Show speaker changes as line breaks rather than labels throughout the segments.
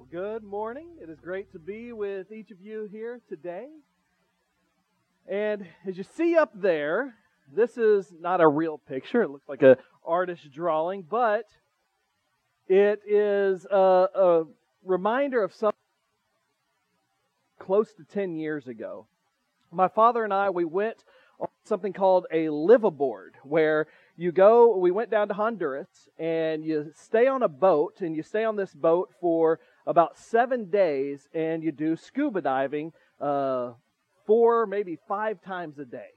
Well, good morning. It is great to be with each of you here today. And as you see up there, this is not a real picture. It looks like an artist drawing, but it is a, a reminder of something close to 10 years ago. My father and I, we went on something called a liveaboard, where you go, we went down to Honduras, and you stay on a boat, and you stay on this boat for about seven days, and you do scuba diving uh, four, maybe five times a day.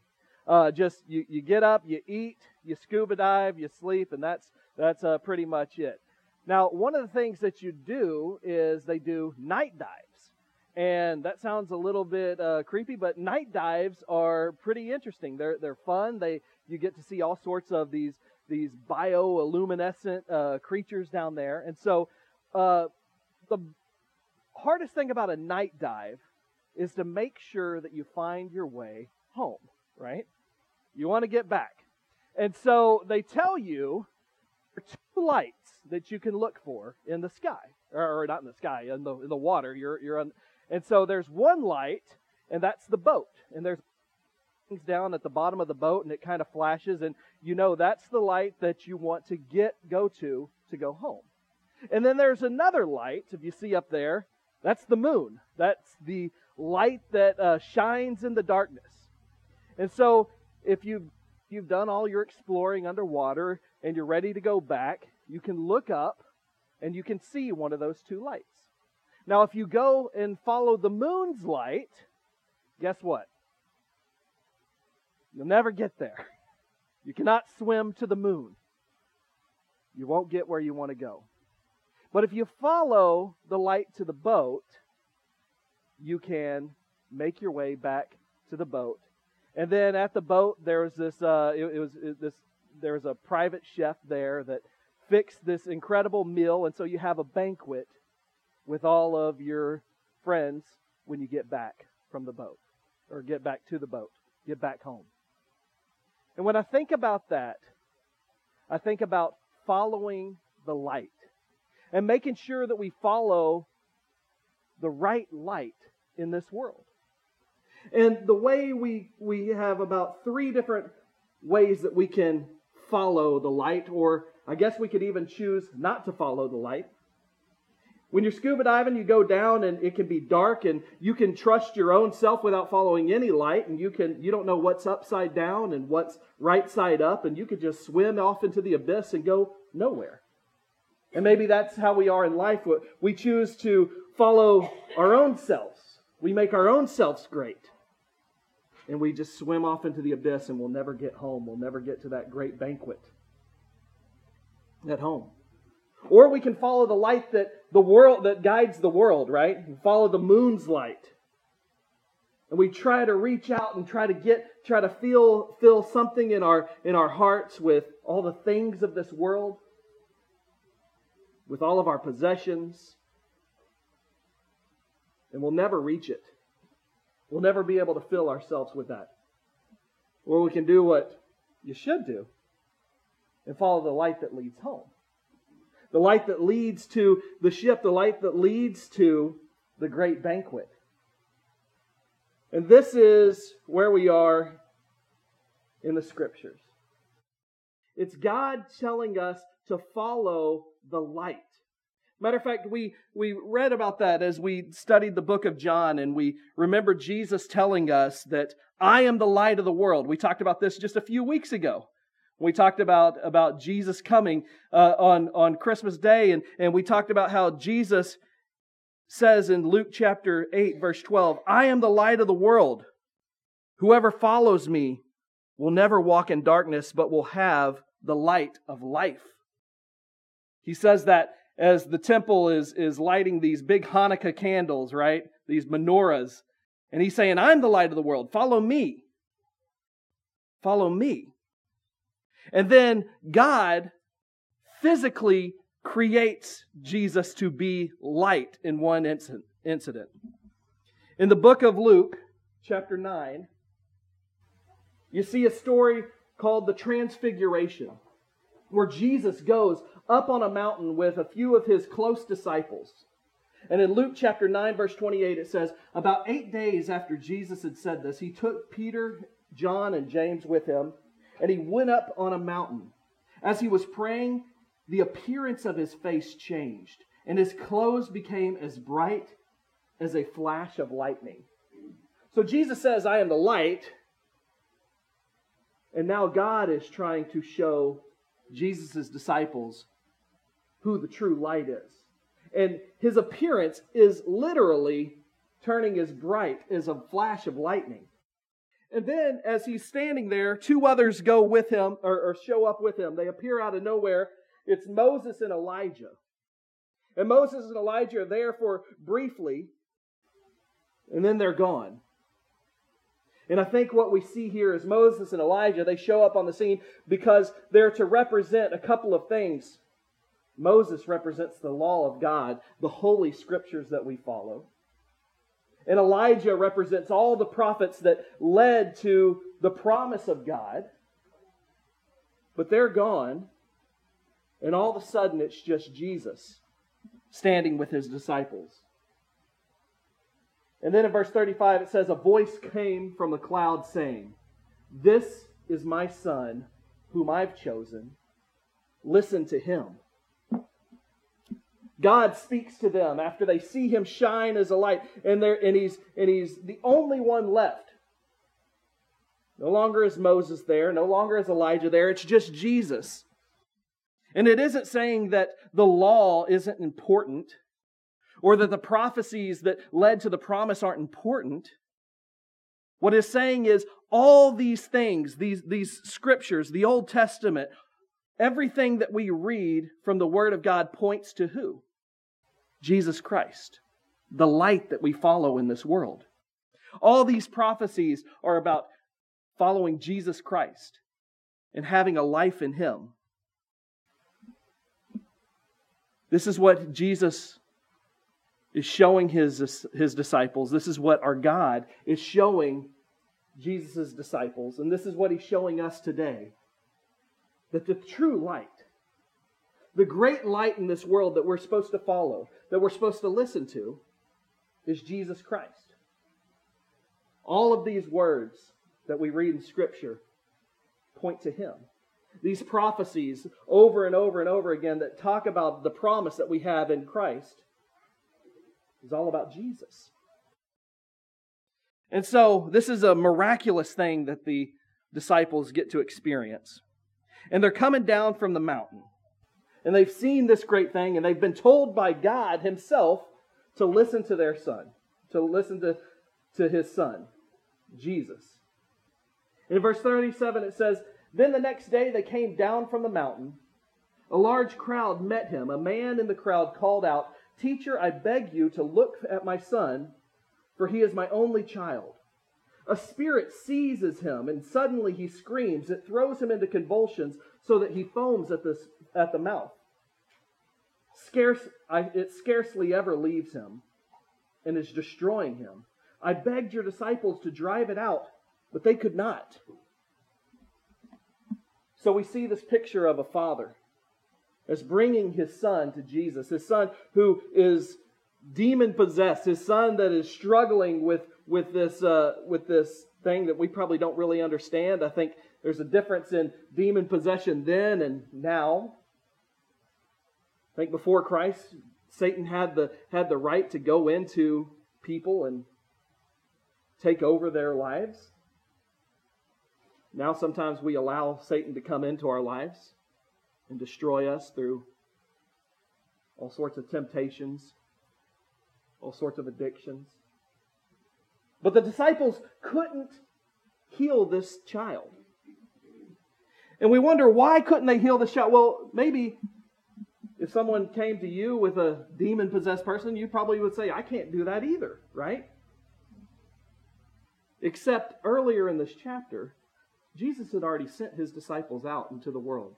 Uh, just you, you get up, you eat, you scuba dive, you sleep, and that's that's uh, pretty much it. Now, one of the things that you do is they do night dives, and that sounds a little bit uh, creepy, but night dives are pretty interesting. They're they're fun. They you get to see all sorts of these these bioluminescent uh, creatures down there, and so uh, the hardest thing about a night dive is to make sure that you find your way home, right? You want to get back. And so they tell you two lights that you can look for in the sky, or, or not in the sky, in the, in the water. You're, you're on, and so there's one light, and that's the boat. And there's things down at the bottom of the boat, and it kind of flashes, and you know that's the light that you want to get go to to go home. And then there's another light, if you see up there, that's the moon. That's the light that uh, shines in the darkness. And so if you've, you've done all your exploring underwater and you're ready to go back, you can look up and you can see one of those two lights. Now, if you go and follow the moon's light, guess what? You'll never get there. You cannot swim to the moon. You won't get where you want to go. But if you follow the light to the boat, you can make your way back to the boat. And then at the boat, there was this. Uh, it, it was it, this. There was a private chef there that fixed this incredible meal, and so you have a banquet with all of your friends when you get back from the boat, or get back to the boat, get back home. And when I think about that, I think about following the light and making sure that we follow the right light in this world. And the way we, we have about three different ways that we can follow the light, or I guess we could even choose not to follow the light. When you're scuba diving, you go down and it can be dark and you can trust your own self without following any light and you can you don't know what's upside down and what's right side up and you could just swim off into the abyss and go nowhere. And maybe that's how we are in life. We choose to follow our own selves. We make our own selves great. And we just swim off into the abyss and we'll never get home. We'll never get to that great banquet at home. Or we can follow the light that the world that guides the world, right? We follow the moon's light. And we try to reach out and try to get try to feel feel something in our in our hearts with all the things of this world with all of our possessions, and we'll never reach it. We'll never be able to fill ourselves with that. Or we can do what you should do and follow the light that leads home. The light that leads to the ship, the light that leads to the great banquet. And this is where we are in the scriptures. It's God telling us to follow the light. Matter of fact, we, we read about that as we studied the book of John, and we remember Jesus telling us that I am the light of the world. We talked about this just a few weeks ago. We talked about, about Jesus coming uh, on, on Christmas Day, and, and we talked about how Jesus says in Luke chapter 8, verse 12, I am the light of the world. Whoever follows me will never walk in darkness, but will have the light of life. He says that as the temple is, is lighting these big Hanukkah candles, right? These menorahs. And he's saying, I'm the light of the world. Follow me. Follow me. And then God physically creates Jesus to be light in one incident. In the book of Luke, chapter 9, you see a story called the Transfiguration, where Jesus goes up on a mountain with a few of his close disciples. And in Luke chapter 9, verse 28, it says, About eight days after Jesus had said this, he took Peter, John, and James with him, and he went up on a mountain. As he was praying, the appearance of his face changed, and his clothes became as bright as a flash of lightning. So Jesus says, I am the light. And now God is trying to show Jesus' disciples who the true light is. And his appearance is literally turning as bright as a flash of lightning. And then, as he's standing there, two others go with him or, or, show up with him. They appear out of nowhere. It's Moses and Elijah. And Moses and Elijah are there for briefly, and then they're gone. And I think what we see here is Moses and Elijah, they show up on the scene because they're to represent a couple of things. Moses represents the law of God, the holy scriptures that we follow. And Elijah represents all the prophets that led to the promise of God. But they're gone. And all of a sudden, it's just Jesus standing with his disciples. And then in verse 35, it says, A voice came from the cloud saying, This is my son, whom I've chosen. Listen to him. God speaks to them after they see him shine as a light, and, and, he's, and he's the only one left. No longer is Moses there, no longer is Elijah there, it's just Jesus. And it isn't saying that the law isn't important or that the prophecies that led to the promise aren't important. What it's saying is all these things, these, these scriptures, the Old Testament, everything that we read from the Word of God points to who? Jesus Christ, the light that we follow in this world. All these prophecies are about following Jesus Christ and having a life in Him. This is what Jesus is showing his, his disciples. This is what our God is showing Jesus' disciples. And this is what he's showing us today. That the true light, the great light in this world that we're supposed to follow, that we're supposed to listen to, is Jesus Christ. All of these words that we read in Scripture point to him. These prophecies over and over and over again that talk about the promise that we have in Christ is all about Jesus. And so, this is a miraculous thing that the disciples get to experience. And they're coming down from the mountain. And they've seen this great thing, and they've been told by God Himself to listen to their son, to listen to, to His son, Jesus. In verse 37, it says, Then the next day they came down from the mountain. A large crowd met him. A man in the crowd called out, Teacher, I beg you to look at my son, for he is my only child. A spirit seizes him, and suddenly he screams. It throws him into convulsions so that he foams at the, at the mouth. Scarce, I, it scarcely ever leaves him and is destroying him. I begged your disciples to drive it out, but they could not. So we see this picture of a father as bringing his son to Jesus, his son who is demon possessed, his son that is struggling with, with, this, uh, with this thing that we probably don't really understand. I think there's a difference in demon possession then and now. I think before Christ, Satan had the, had the right to go into people and take over their lives. Now, sometimes we allow Satan to come into our lives and destroy us through all sorts of temptations, all sorts of addictions. But the disciples couldn't heal this child. And we wonder why couldn't they heal the child? Well, maybe if someone came to you with a demon possessed person, you probably would say, I can't do that either, right? Except earlier in this chapter, Jesus had already sent his disciples out into the world.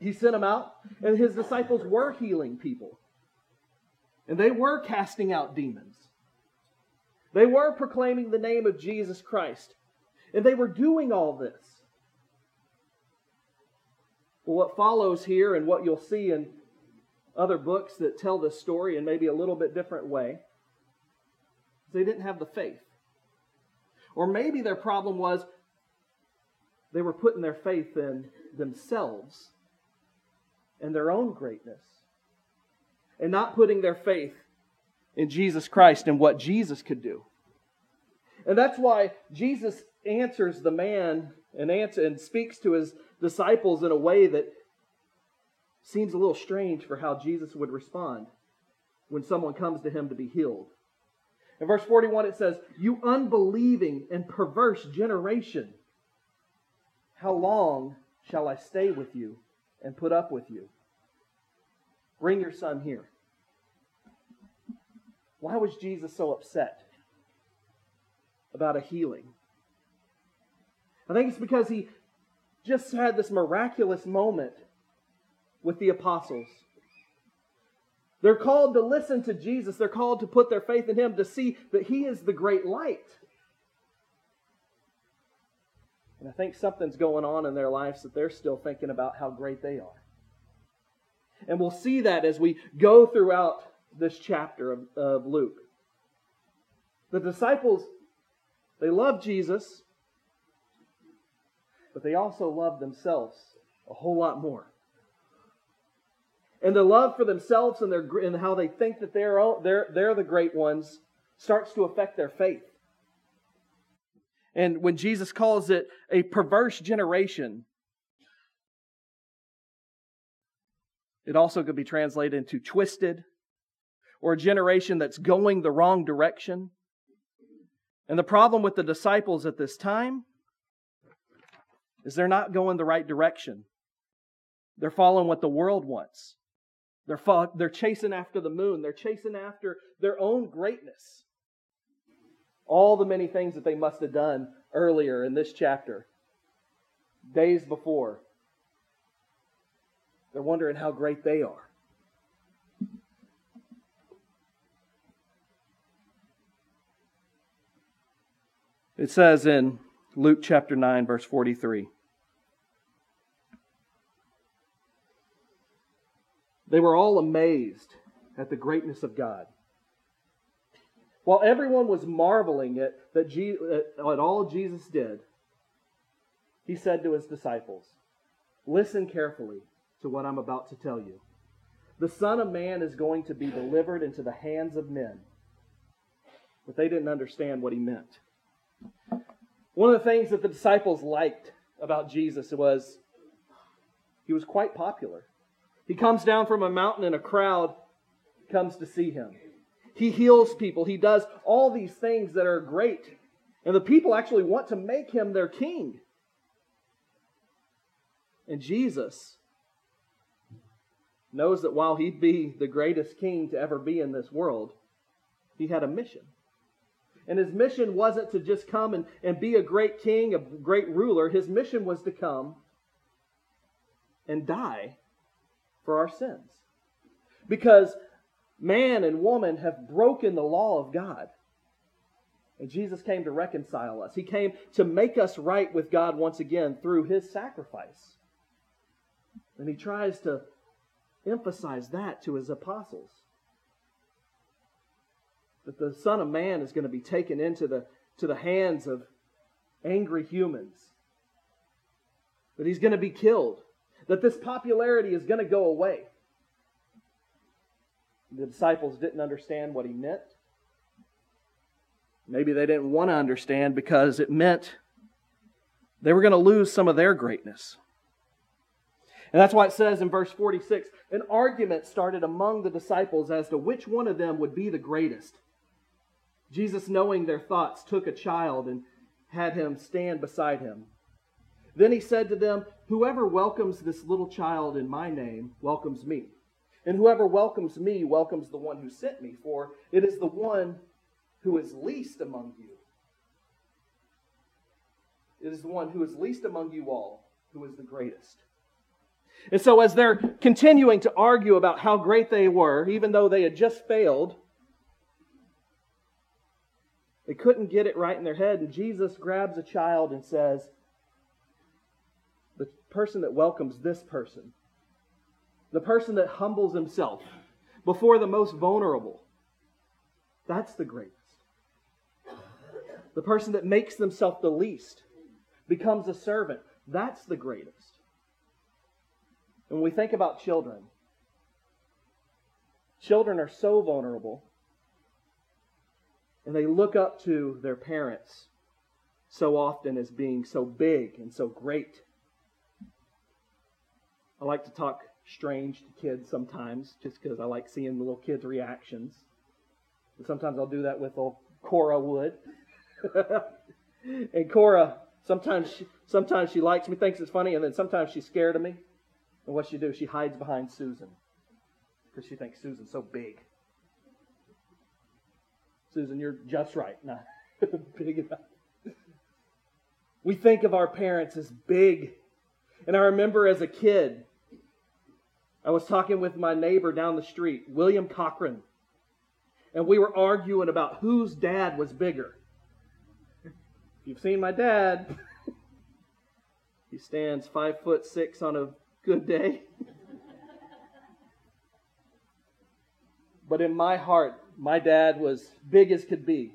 He sent them out, and his disciples were healing people. And they were casting out demons. They were proclaiming the name of Jesus Christ. And they were doing all this. What follows here, and what you'll see in other books that tell this story in maybe a little bit different way. They didn't have the faith. Or maybe their problem was they were putting their faith in themselves and their own greatness and not putting their faith in Jesus Christ and what Jesus could do. And that's why Jesus answers the man and answer, and speaks to his disciples in a way that seems a little strange for how Jesus would respond when someone comes to him to be healed. In verse 41, it says, You unbelieving and perverse generation, how long shall I stay with you and put up with you? Bring your son here. Why was Jesus so upset about a healing? I think it's because he just had this miraculous moment with the apostles. They're called to listen to Jesus. They're called to put their faith in Him, to see that He is the great light. And I think something's going on in their lives that they're still thinking about how great they are. And we'll see that as we go throughout this chapter of, of Luke. The disciples, they love Jesus, but they also love themselves a whole lot more. And the love for themselves and, their, and how they think that they're, they're, they're the great ones starts to affect their faith. And when Jesus calls it a perverse generation, it also could be translated into twisted or a generation that's going the wrong direction. And the problem with the disciples at this time is they're not going the right direction. They're following what the world wants. They're, fo- they're chasing after the moon. They're chasing after their own greatness. All the many things that they must have done earlier in this chapter, days before. They're wondering how great they are. It says in Luke chapter 9, verse 43. They were all amazed at the greatness of God. While everyone was marveling at, that Je- at all Jesus did, he said to his disciples, Listen carefully to what I'm about to tell you. The Son of Man is going to be delivered into the hands of men. But they didn't understand what he meant. One of the things that the disciples liked about Jesus was he was quite popular. He comes down from a mountain and a crowd comes to see him. He heals people. He does all these things that are great. And the people actually want to make him their king. And Jesus knows that while he'd be the greatest king to ever be in this world, he had a mission. And his mission wasn't to just come and, and be a great king, a great ruler. His mission was to come and die for our sins. Because man and woman have broken the law of God. And Jesus came to reconcile us. He came to make us right with God once again through his sacrifice. And he tries to emphasize that to his apostles. That the Son of Man is going to be taken into the, to the hands of angry humans. That he's going to be killed that this popularity is going to go away. The disciples didn't understand what he meant. Maybe they didn't want to understand because it meant they were going to lose some of their greatness. And that's why it says in verse 46 an argument started among the disciples as to which one of them would be the greatest. Jesus, knowing their thoughts, took a child and had him stand beside him. Then he said to them, Whoever welcomes this little child in my name welcomes me. And whoever welcomes me welcomes the one who sent me, for it is the one who is least among you. It is the one who is least among you all who is the greatest. And so, as they're continuing to argue about how great they were, even though they had just failed, they couldn't get it right in their head. And Jesus grabs a child and says, the person that welcomes this person the person that humbles himself before the most vulnerable, that's the greatest. The person that makes themselves the least becomes a servant, that's the greatest. And when we think about children, children are so vulnerable and they look up to their parents so often as being so big and so great. I like to talk strange to kids sometimes just because I like seeing the little kids' reactions. And sometimes I'll do that with old Cora Wood. and Cora, sometimes she, sometimes she likes me, thinks it's funny, and then sometimes she's scared of me. And what she do? She hides behind Susan because she thinks Susan's so big. Susan, you're just right. Not big enough. We think of our parents as big. And I remember as a kid, I was talking with my neighbor down the street, William Cochran, and we were arguing about whose dad was bigger. If you've seen my dad, he stands five foot six on a good day. but in my heart, my dad was big as could be.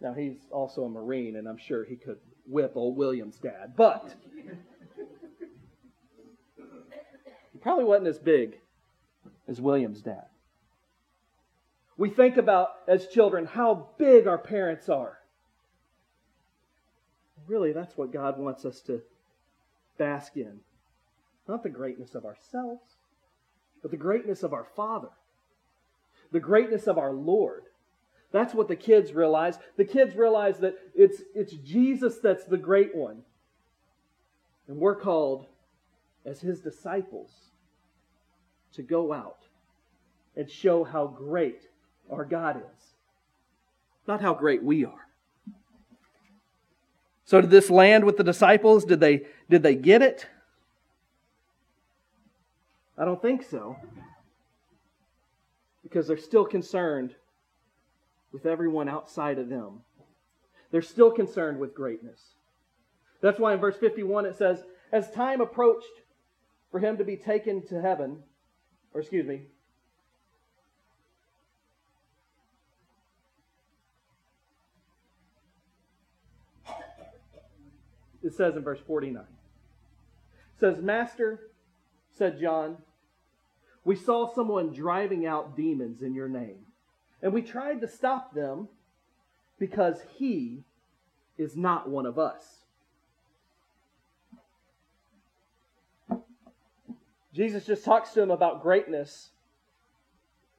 Now, he's also a Marine, and I'm sure he could whip old William's dad, but he probably wasn't as big as William's dad. We think about, as children, how big our parents are. Really, that's what God wants us to bask in. Not the greatness of ourselves, but the greatness of our Father, the greatness of our Lord. That's what the kids realize. The kids realize that it's, it's Jesus that's the great one. And we're called, as his disciples, to go out and show how great our God is, not how great we are. So did this land with the disciples? Did they, did they get it? I don't think so. Because they're still concerned with everyone outside of them. They're still concerned with greatness. That's why in verse 51 it says, As time approached for him to be taken to heaven, or excuse me, it says in verse 49. It says, Master, said John, we saw someone driving out demons in your name and we tried to stop them because he is not one of us. Jesus just talks to him about greatness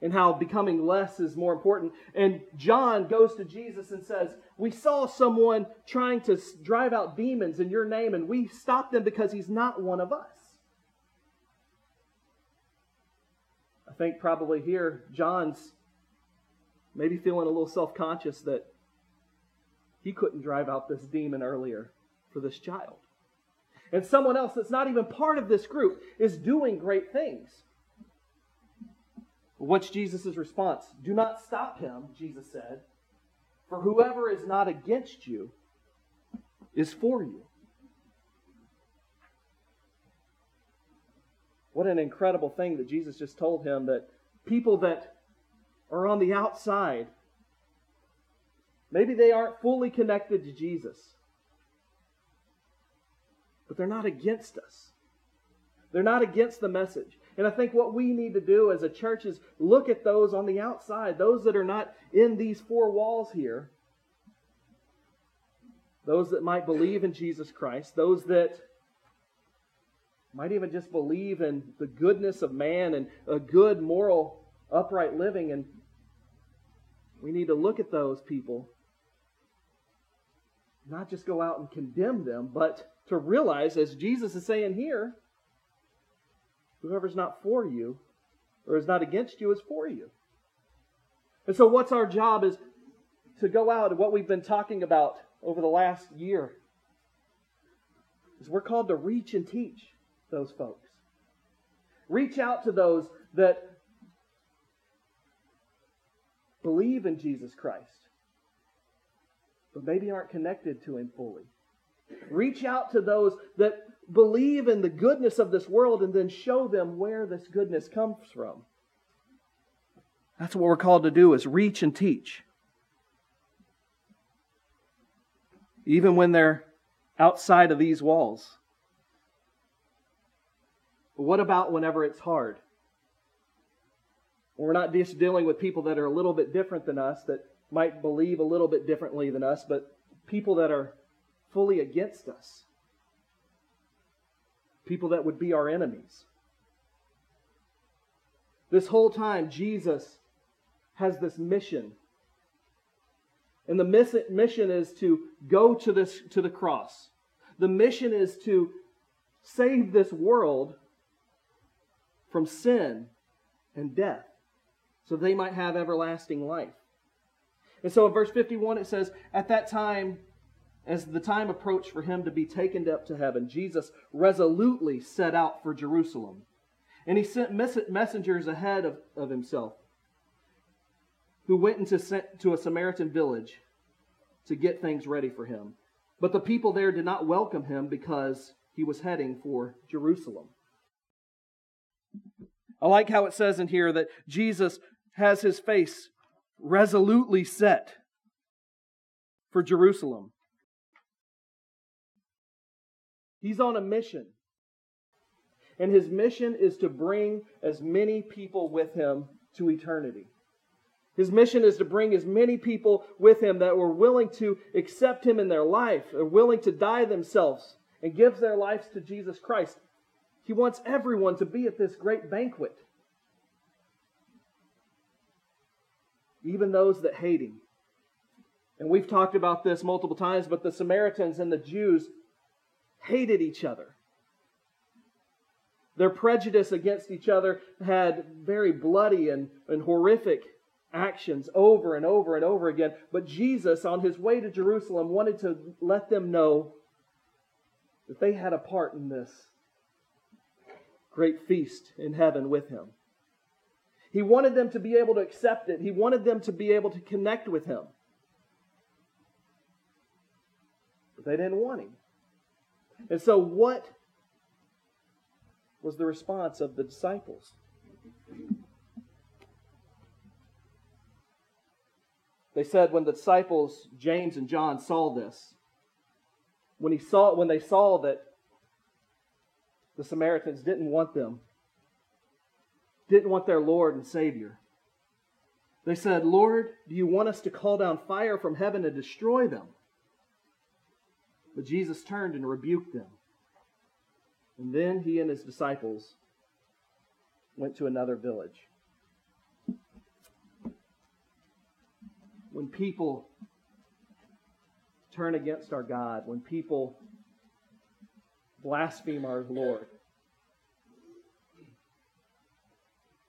and how becoming less is more important. And John goes to Jesus and says, We saw someone trying to drive out demons in your name, and we stopped them because he's not one of us. I think probably here, John's maybe feeling a little self conscious that he couldn't drive out this demon earlier for this child. And someone else that's not even part of this group is doing great things. What's Jesus' response? Do not stop him, Jesus said, for whoever is not against you is for you. What an incredible thing that Jesus just told him that people that are on the outside. Maybe they aren't fully connected to Jesus, but they're not against us. They're not against the message. And I think what we need to do as a church is look at those on the outside, those that are not in these four walls here, those that might believe in Jesus Christ, those that might even just believe in the goodness of man and a good, moral, upright living, and we need to look at those people, not just go out and condemn them, but to realize, as Jesus is saying here, whoever's not for you or is not against you is for you. And so, what's our job is to go out and what we've been talking about over the last year is we're called to reach and teach those folks. Reach out to those that believe in Jesus Christ, but maybe aren't connected to Him fully. Reach out to those that believe in the goodness of this world and then show them where this goodness comes from. That's what we're called to do is reach and teach. Even when they're outside of these walls. What about whenever it's hard? We're not just dealing with people that are a little bit different than us, that might believe a little bit differently than us, but people that are fully against us. People that would be our enemies. This whole time, Jesus has this mission. And the mission is to go to, this, to the cross. The mission is to save this world from sin and death so they might have everlasting life. And so in verse 51, it says, At that time, as the time approached for him to be taken up to heaven, Jesus resolutely set out for Jerusalem. And he sent messengers ahead of, of himself who went into to a Samaritan village to get things ready for him. But the people there did not welcome him because he was heading for Jerusalem. I like how it says in here that Jesus has his face resolutely set for Jerusalem. He's on a mission. And his mission is to bring as many people with him to eternity. His mission is to bring as many people with him that were willing to accept him in their life, are willing to die themselves and give their lives to Jesus Christ. He wants everyone to be at this great banquet. even those that hate him. And we've talked about this multiple times, but the Samaritans and the Jews hated each other. Their prejudice against each other had very bloody and, and horrific actions over and over and over again. But Jesus, on his way to Jerusalem, wanted to let them know that they had a part in this great feast in heaven with him. He wanted them to be able to accept it. He wanted them to be able to connect with him. But they didn't want him. And so, what was the response of the disciples? They said when the disciples, James and John, saw this, when, he saw, when they saw that the Samaritans didn't want them didn't want their Lord and Savior. They said, Lord, do you want us to call down fire from heaven and destroy them? But Jesus turned and rebuked them. And then he and his disciples went to another village. When people turn against our God, when people blaspheme our Lord,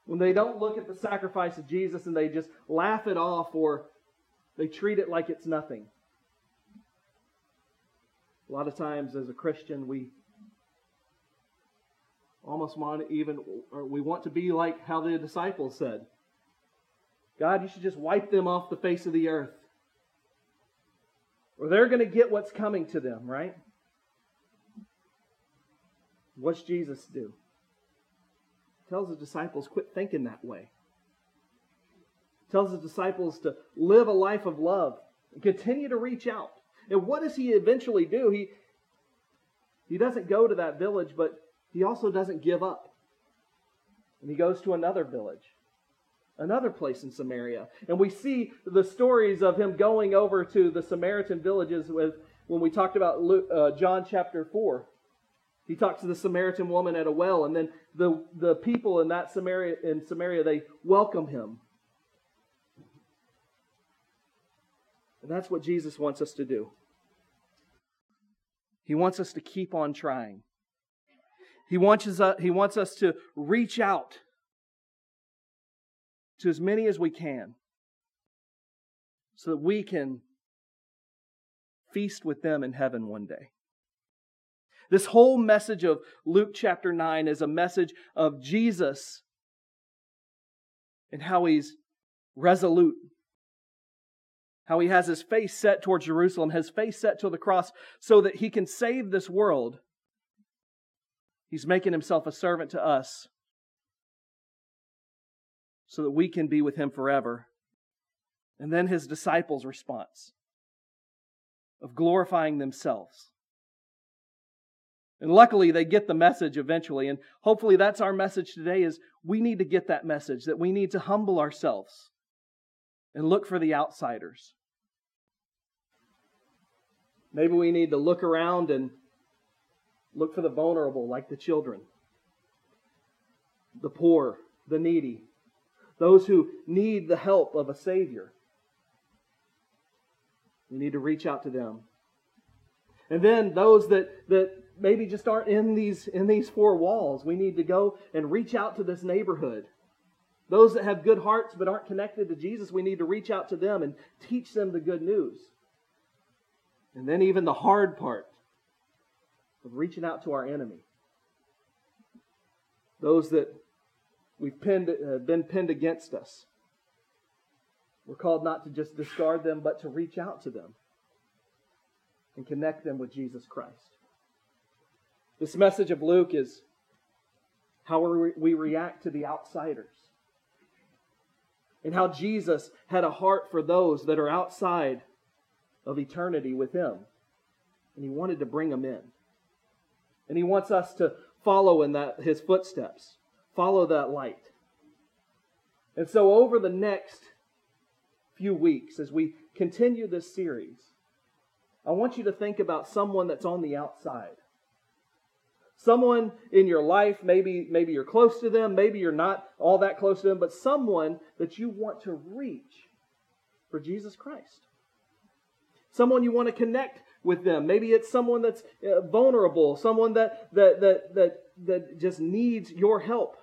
when they don't look at the sacrifice of Jesus and they just laugh it off or they treat it like it's nothing. A lot of times as a Christian, we almost want to even, or we want to be like how the disciples said God, you should just wipe them off the face of the earth. Or they're going to get what's coming to them, right? What's Jesus do? tells his disciples, quit thinking that way. Tells his disciples to live a life of love and continue to reach out. And what does he eventually do? He, he doesn't go to that village, but he also doesn't give up. And he goes to another village, another place in Samaria. And we see the stories of him going over to the Samaritan villages with, when we talked about Luke, uh, John chapter 4. He talks to the Samaritan woman at a well, and then the, the people in that Samaria in Samaria they welcome him. And that's what Jesus wants us to do. He wants us to keep on trying. He wants us, he wants us to reach out to as many as we can so that we can feast with them in heaven one day. This whole message of Luke chapter 9 is a message of Jesus and how he's resolute, how he has his face set toward Jerusalem, his face set to the cross, so that he can save this world He's making himself a servant to us so that we can be with him forever. And then his disciples' response of glorifying themselves. And luckily they get the message eventually and hopefully that's our message today is we need to get that message that we need to humble ourselves and look for the outsiders. Maybe we need to look around and look for the vulnerable like the children, the poor, the needy, those who need the help of a savior. We need to reach out to them. And then those that, that maybe just aren't in these, in these four walls, we need to go and reach out to this neighborhood. Those that have good hearts but aren't connected to Jesus, we need to reach out to them and teach them the good news. And then, even the hard part of reaching out to our enemy. Those that we've pinned, uh, been pinned against us. We're called not to just discard them, but to reach out to them and connect them with Jesus Christ. This message of Luke is how we react to the outsiders and how Jesus had a heart for those that are outside of eternity with Him. And He wanted to bring them in. And He wants us to follow in that, His footsteps, follow that light. And so, over the next few weeks, as we continue this series, I want you to think about someone that's on the outside. Someone in your life, maybe, maybe you're close to them, maybe you're not all that close to them, but someone that you want to reach for Jesus Christ. Someone you want to connect with them. Maybe it's someone that's uh, vulnerable, someone that, that, that, that, that just needs your help.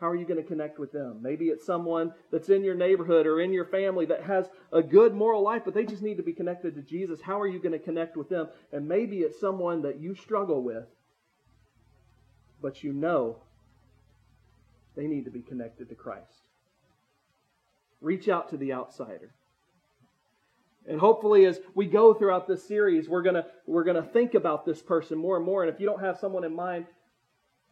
How are you going to connect with them? Maybe it's someone that's in your neighborhood or in your family that has a good moral life, but they just need to be connected to Jesus. How are you going to connect with them? And maybe it's someone that you struggle with, but you know they need to be connected to Christ. Reach out to the outsider. And hopefully, as we go throughout this series, we're gonna we're gonna think about this person more and more. And if you don't have someone in mind,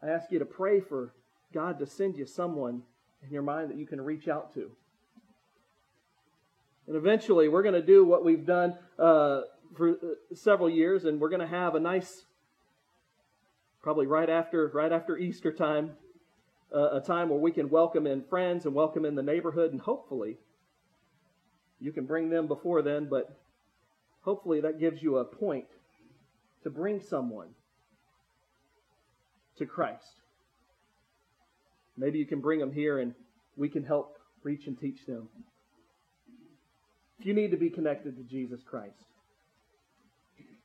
I ask you to pray for God to send you someone in your mind that you can reach out to. And eventually, we're going to do what we've done uh, for uh, several years, and we're going to have a nice, probably right after right after Easter time, uh, a time where we can welcome in friends and welcome in the neighborhood, and hopefully, you can bring them before then. But hopefully, that gives you a point to bring someone to Christ. Maybe you can bring them here and we can help reach and teach them. If you need to be connected to Jesus Christ,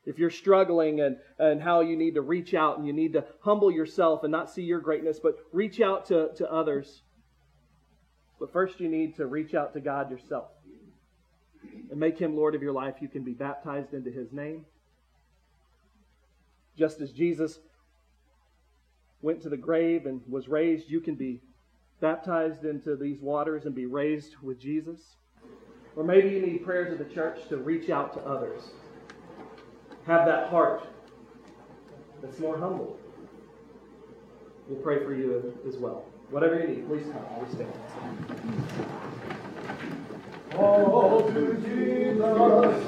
if you're struggling and, and how you need to reach out and you need to humble yourself and not see your greatness, but reach out to, to others. But first, you need to reach out to God yourself and make Him Lord of your life. You can be baptized into His name. Just as Jesus went to the grave and was raised, you can be baptized into these waters and be raised with Jesus. Or maybe you need prayers of the church to reach out to others. Have that heart that's more humble. We'll pray for you as well. Whatever you need, please come. Please stand. Oh, to Jesus.